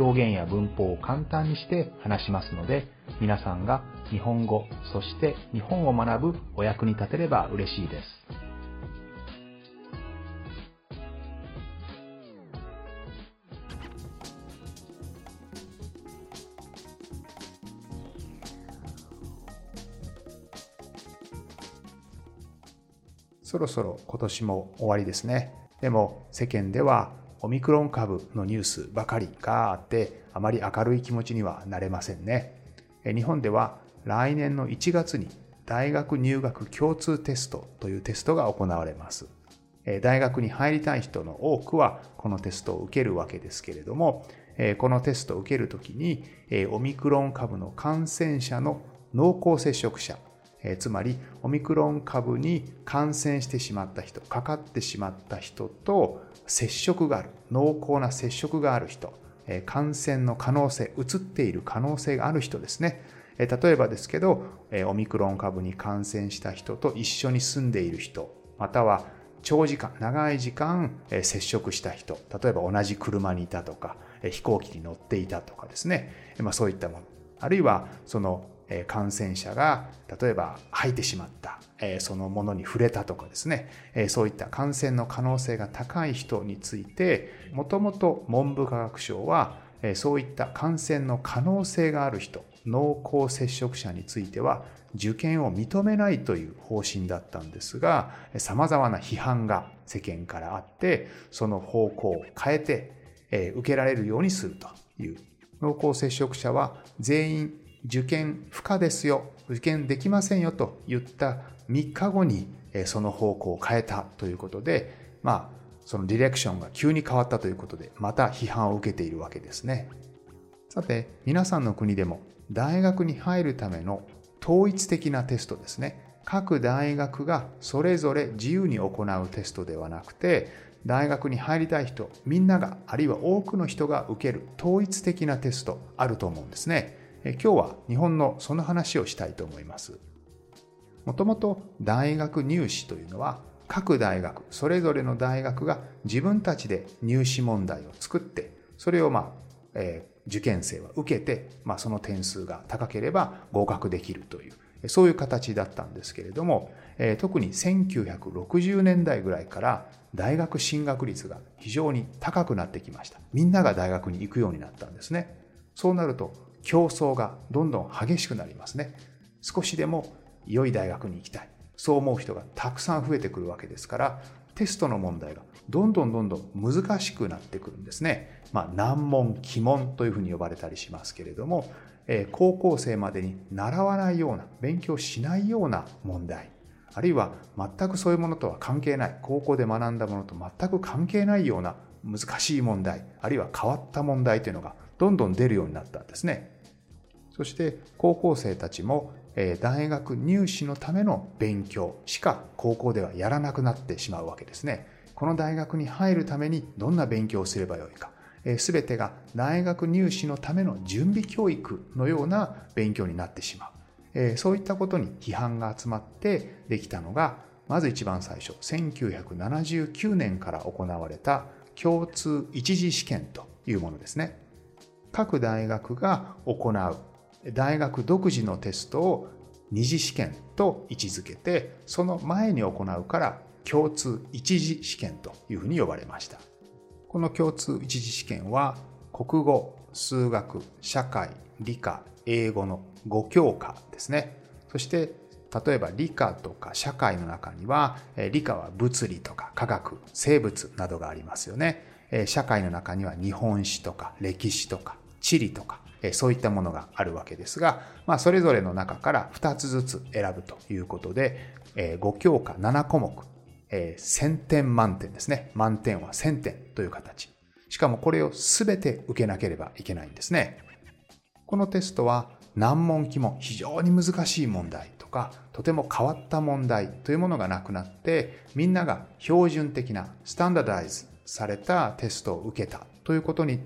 表現や文法を簡単にして話しますので皆さんが日本語、そして日本を学ぶお役に立てれば嬉しいです。そろそろ今年も終わりですね。でも世間ではオミクロン株のニュースばかりがあってあまり明るい気持ちにはなれませんね。日本では来年の1月に大学入学共通テストというテストが行われます。大学に入りたい人の多くはこのテストを受けるわけですけれども、このテストを受けるときにオミクロン株の感染者の濃厚接触者、えつまりオミクロン株に感染してしまった人、かかってしまった人と接触がある、濃厚な接触がある人、え感染の可能性、移っている可能性がある人ですね。え例えばですけど、えオミクロン株に感染した人と一緒に住んでいる人、または長時間、長い時間え接触した人、例えば同じ車にいたとか、飛行機に乗っていたとかですね、まあ、そういったもの。あるいは、その感染者が例えば吐いてしまったそのものに触れたとかですねそういった感染の可能性が高い人についてもともと文部科学省はそういった感染の可能性がある人濃厚接触者については受験を認めないという方針だったんですが様々な批判が世間からあってその方向を変えて受けられるようにするという。濃厚接触者は全員受験不可ですよ、受験できませんよと言った3日後にその方向を変えたということで、まあ、そのディレクションが急に変わったということで、また批判を受けているわけですね。さて、皆さんの国でも大学に入るための統一的なテストですね。各大学がそれぞれ自由に行うテストではなくて、大学に入りたい人、みんなが、あるいは多くの人が受ける統一的なテストあると思うんですね。今日は日本のその話をしたいと思います。もともと大学入試というのは各大学、それぞれの大学が自分たちで入試問題を作って、それをまあ、えー、受験生は受けて、まあ、その点数が高ければ合格できるという、そういう形だったんですけれども、えー、特に1960年代ぐらいから大学進学率が非常に高くなってきました。みんなが大学に行くようになったんですね。そうなると競争がどんどん激しくなりますね。少しでも良い大学に行きたい。そう思う人がたくさん増えてくるわけですから、テストの問題がどんどんどんどん難しくなってくるんですね。まあ、難問、奇問というふうに呼ばれたりしますけれども、えー、高校生までに習わないような、勉強しないような問題、あるいは全くそういうものとは関係ない、高校で学んだものと全く関係ないような難しい問題、あるいは変わった問題というのがどんどん出るようになったんですね。そして高校生たちも大学入試のための勉強しか高校ではやらなくなってしまうわけですね。この大学に入るためにどんな勉強をすればよいか。すべてが大学入試のための準備教育のような勉強になってしまう。そういったことに批判が集まってできたのが、まず一番最初、1979年から行われた共通一次試験というものですね。各大学が行う大学独自のテストを二次試験と位置づけて、その前に行うから共通一次試験というふうに呼ばれました。この共通一次試験は国語、数学、社会、理科、英語の5教科ですね。そして例えば理科とか社会の中には理科は物理とか科学、生物などがありますよね。社会の中には日本史とか歴史とか地理とか、そういったものがあるわけですが、まあ、それぞれの中から2つずつ選ぶということで、5教科7項目、1000点満点ですね。満点は1000点という形。しかもこれを全て受けなければいけないんですね。このテストは難問、疑問、非常に難しい問題とかとても変わった問題というものがなくなってみんなが標準的なスタンダーダイズされたテストを受けたということに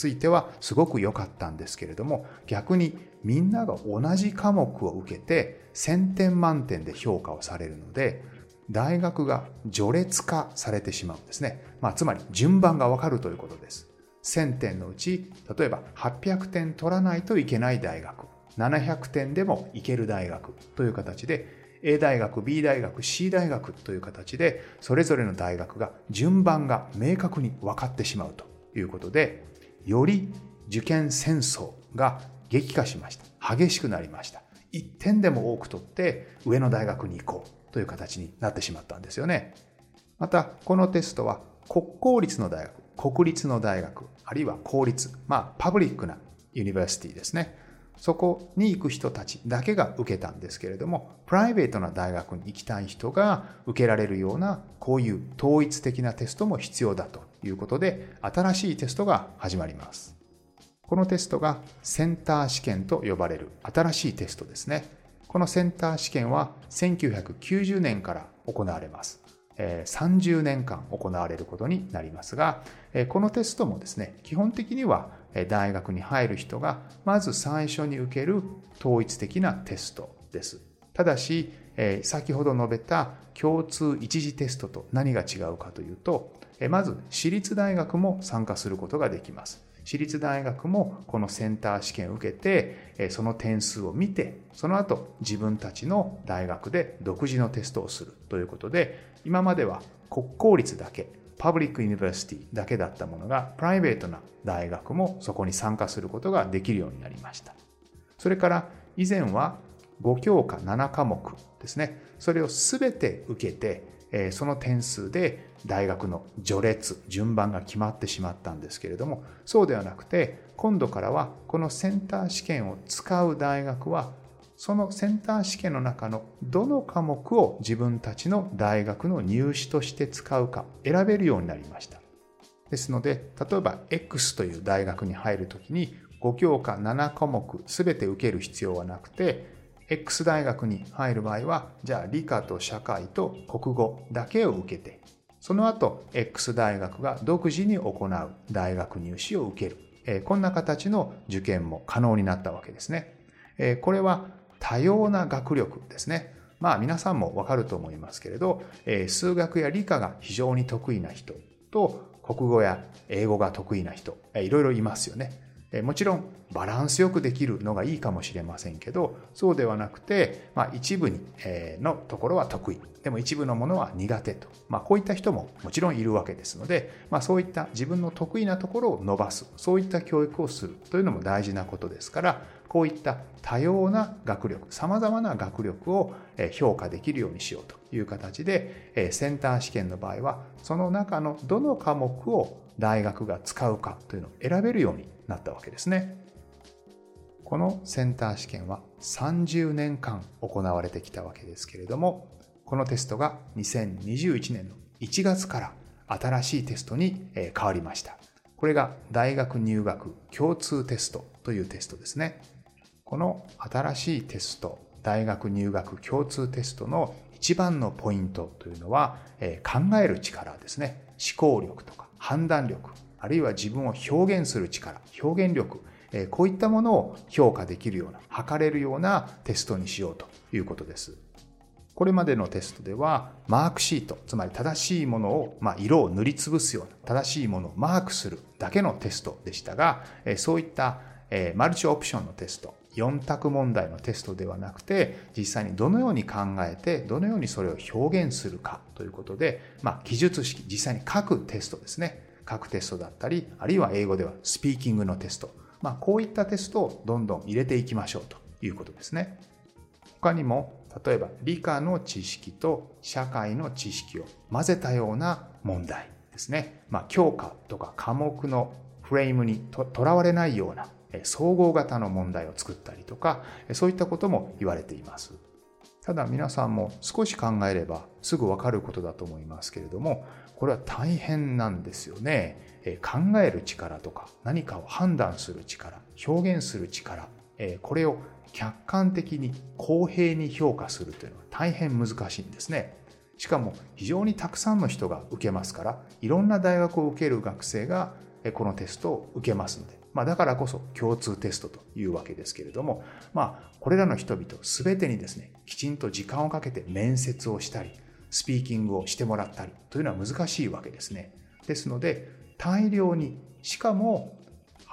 ついてはすごく良かったんですけれども逆にみんなが同じ科目を受けて1000点満点で評価をされるので大学が序列化されてしまうんですね。まあ、つまり順番がわかるということです。1000点のうち例えば800点取らないといけない大学700点でもいける大学という形で A 大学 B 大学 C 大学という形でそれぞれの大学が順番が明確に分かってしまうということでより受験戦争が激化しました。激しくなりました。1点でも多く取って上の大学に行こうという形になってしまったんですよね。またこのテストは国公立の大学国立の大学あるいは公立まあ public な university ですね。そこに行く人たちだけが受けたんですけれども、プライベートな大学に行きたい人が受けられるような、こういう統一的なテストも必要だと。いうことで、新しいテストが始まります。このテストがセンター試験と呼ばれる新しいテストですね。このセンター試験は1990年から行われます。30年間行われることになりますが、このテストもですね、基本的には大学に入る人がまず最初に受ける統一的なテストです。ただし、先ほど述べた共通一次テストと何が違うかというと、まず私立大学も参加することができます。私立大学もこのセンター試験を受けて、その点数を見て、その後自分たちの大学で独自のテストをするということで、今までは国公立だけ public university だけだったものが、プライベートな大学もそこに参加することができるようになりました。それから以前は5教科7科目ですね。それを全て受けて、その点数で大学の序列、順番が決まってしまったんですけれども、そうではなくて、今度からはこのセンター試験を使う大学はそのセンター試験の中のどの科目を自分たちの大学の入試として使うか選べるようになりました。ですので、例えば X という大学に入るときに5教科7科目すべて受ける必要はなくて、X 大学に入る場合は、じゃあ理科と社会と国語だけを受けて、その後 X 大学が独自に行う大学入試を受ける。こんな形の受験も可能になったわけですね。これは多様な学力ですね。まあ皆さんもわかると思いますけれど、数学や理科が非常に得意な人と国語や英語が得意な人、いろいろいますよね。もちろんバランスよくできるのがいいかもしれませんけど、そうではなくて、まあ、一部にのところは得意。でも一部のものは苦手と。まあ、こういった人ももちろんいるわけですので、まあ、そういった自分の得意なところを伸ばす。そういった教育をするというのも大事なことですから、こういった多様な学力、様々な学力を評価できるようにしようという形で、センター試験の場合は、その中のどの科目を大学が使うかというのを選べるようになったわけですね。このセンター試験は30年間行われてきたわけですけれども、このテストが2021年の1月から新しいテストに変わりました。これが大学入学共通テストというテストですね。この新しいテスト、大学入学共通テストの一番のポイントというのは、考える力ですね。思考力とか判断力、あるいは自分を表現する力、表現力、こういったものを評価できるような、測れるようなテストにしようということです。これまでのテストでは、マークシート、つまり正しいものを、まあ、色を塗りつぶすような、正しいものをマークするだけのテストでしたが、そういったマルチオプションのテスト、4択問題のテストではなくて、実際にどのように考えて、どのようにそれを表現するかということで、まあ、記述式、実際に書くテストですね。書くテストだったり、あるいは英語ではスピーキングのテスト。まあ、こういったテストをどんどん入れていきましょうということですね。他にも例えば理科の知識と社会の知識を混ぜたような問題ですね。まあ、教科とか科目のフレームにとらわれないような総合型の問題を作ったりとか、そういったことも言われています。ただ皆さんも少し考えればすぐわかることだと思いますけれども、これは大変なんですよね。考える力とか何かを判断する力、表現する力、これを客観的に公平に評価するというのは大変難しいんですね。しかも非常にたくさんの人が受けますからいろんな大学を受ける学生がこのテストを受けますので、まあ、だからこそ共通テストというわけですけれども、まあ、これらの人々全てにですねきちんと時間をかけて面接をしたりスピーキングをしてもらったりというのは難しいわけですね。ですので大量にしかも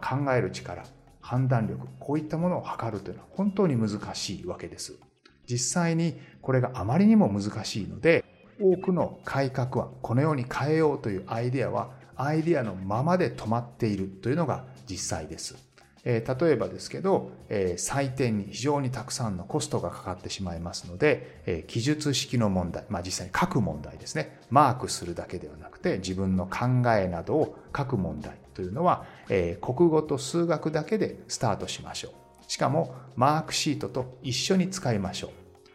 考える力判断力こういったものを測るというのは本当に難しいわけです。実際にこれがあまりにも難しいので多くの改革案このように変えようというアイデアはアイデアのままで止まっているというのが実際です。えー、例えばですけど、えー、採点に非常にたくさんのコストがかかってしまいますので、えー、記述式の問題、まあ、実際に書く問題ですね。マークするだけではなくて自分の考えなどを書く問題というのは、え、国語と数学だけでスタートしましょう。しかもマークシートと一緒に使いましょう、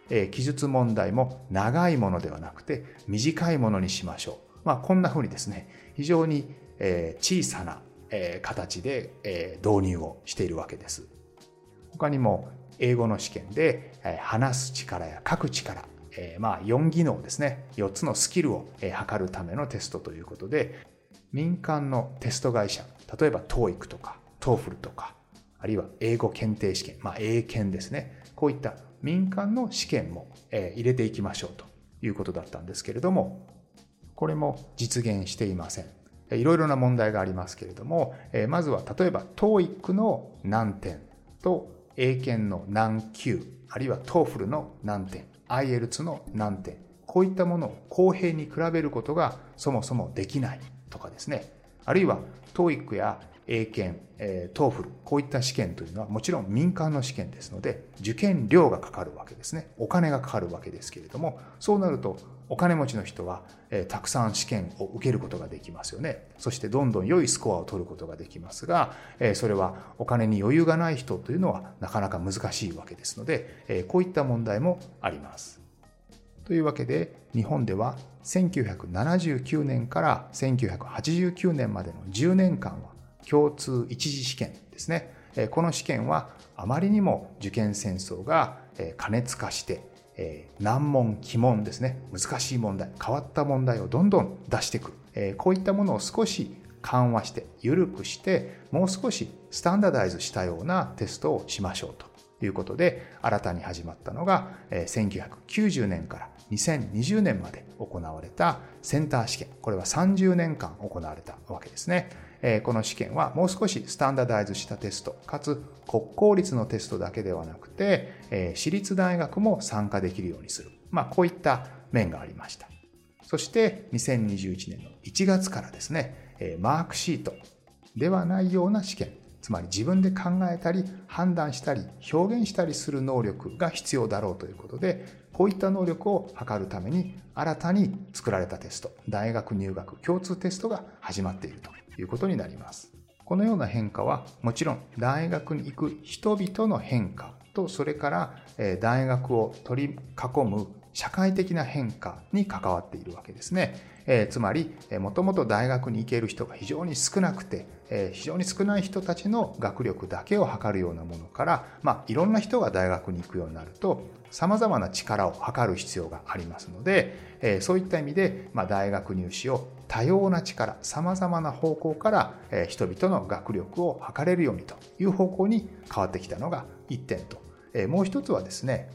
え、記述問題も長いものではなくて短いものにしましょう、まあ、こんなふうにですね非常に、小さなえ形でえ導入をしているわけです。他にも英語の試験でえ話す力や書く力、まあ4技能ですね、4つのスキルをえ測るためのテストということで、民間のテスト会社、例えば TOEIC とか TOEFL とか、あるいは英語検定試験、まあ英検ですね、こういった民間の試験もえ入れていきましょうということだったんですけれども、これも実現していません。いろいろな問題がありますけれども、まずは例えば TOEIC の難点と英検の難級、あるいは TOEFL の難点、IELTS の難点、こういったものを公平に比べることがそもそもできないとかですね。あるいは TOEIC や英検、えー、TOEFL、こういった試験というのはもちろん民間の試験ですので、受験料がかかるわけですね。お金がかかるわけですけれども、そうなるとお金持ちの人は、えー、たくさん試験を受けることができますよね。そしてどんどん良いスコアを取ることができますが、えー、それはお金に余裕がない人というのはなかなか難しいわけですので、えー、こういった問題もあります。というわけで、日本では1979年から1989年までの10年間は共通一次試験ですね。この試験はあまりにも受験戦争が過熱化してえー、難問、奇問ですね。難しい問題、変わった問題をどんどん出してくる。えー、こういったものを少し緩和して、緩くして、もう少しスタンダダイズしたようなテストをしましょうということで、新たに始まったのが、えー、1990年から2020年まで行われたセンター試験。これは30年間行われたわけですね。この試験はもう少しスタンダダイズしたテスト、かつ国公立のテストだけではなくて、私立大学も参加できるようにする。まあ、こういった面がありました。そして2021年の1月からですね、マークシートではないような試験、つまり自分で考えたり判断したり表現したりする能力が必要だろうということで、こういった能力を測るために新たに作られたテスト、大学入学共通テストが始まっているということになります。このような変化はもちろん大学に行く人々の変化とそれから大学を取り囲む社会的な変化に関わっているわけですね。えつまり、もともと大学に行ける人が非常に少なくて、え非常に少ない人たちの学力だけを測るようなものから、まあ、いろんな人が大学に行くようになると、様々な力を測る必要がありますので、えそういった意味で、まあ、大学入試を多様な力、様々な方向から、人々の学力を測れるようにという方向に変わってきたのが1点と、もう一つはですね、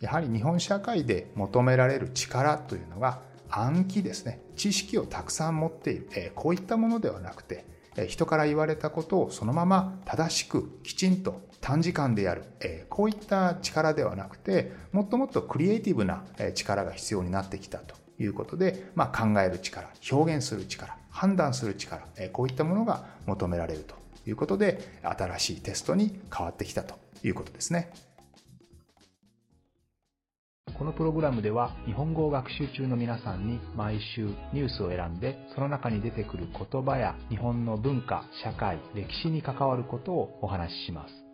やはり日本社会で求められる力というのが暗記ですね。知識をたくさん持っている。こういったものではなくて、人から言われたことをそのまま正しくきちんと短時間でやる、こういった力ではなくてもっともっとクリエイティブな力が必要になってきたということで、まあ、考える力表現する力判断する力、えこういったものが求められるということで新しいテストに変わってきたということですね。このプログラムでは日本語を学習中の皆さんに毎週ニュースを選んでその中に出てくる言葉や日本の文化、社会、歴史に関わることをお話しします。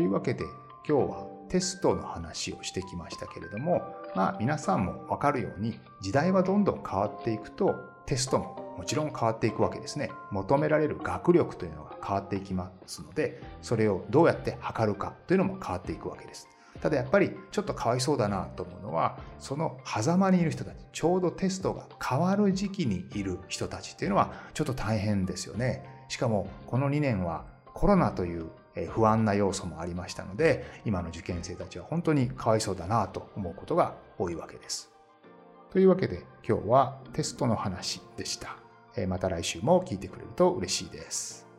というわけで今日はテストの話をしてきましたけれども、まあ皆さんもわかるように時代はどんどん変わっていくとテストももちろん変わっていくわけですね。求められる学力というのが変わっていきますので、それをどうやって測るかというのも変わっていくわけです。ただやっぱりちょっとかわいそうだなと思うのは、その狭間にいる人たち、ちょうどテストが変わる時期にいる人たちっていうのはちょっと大変ですよね。しかもこの2年はコロナという不安な要素もありましたので、今の受験生たちは本当にかわいそうだなと思うことが多いわけです。というわけで今日はテストの話でした。また来週も聞いてくれると嬉しいです。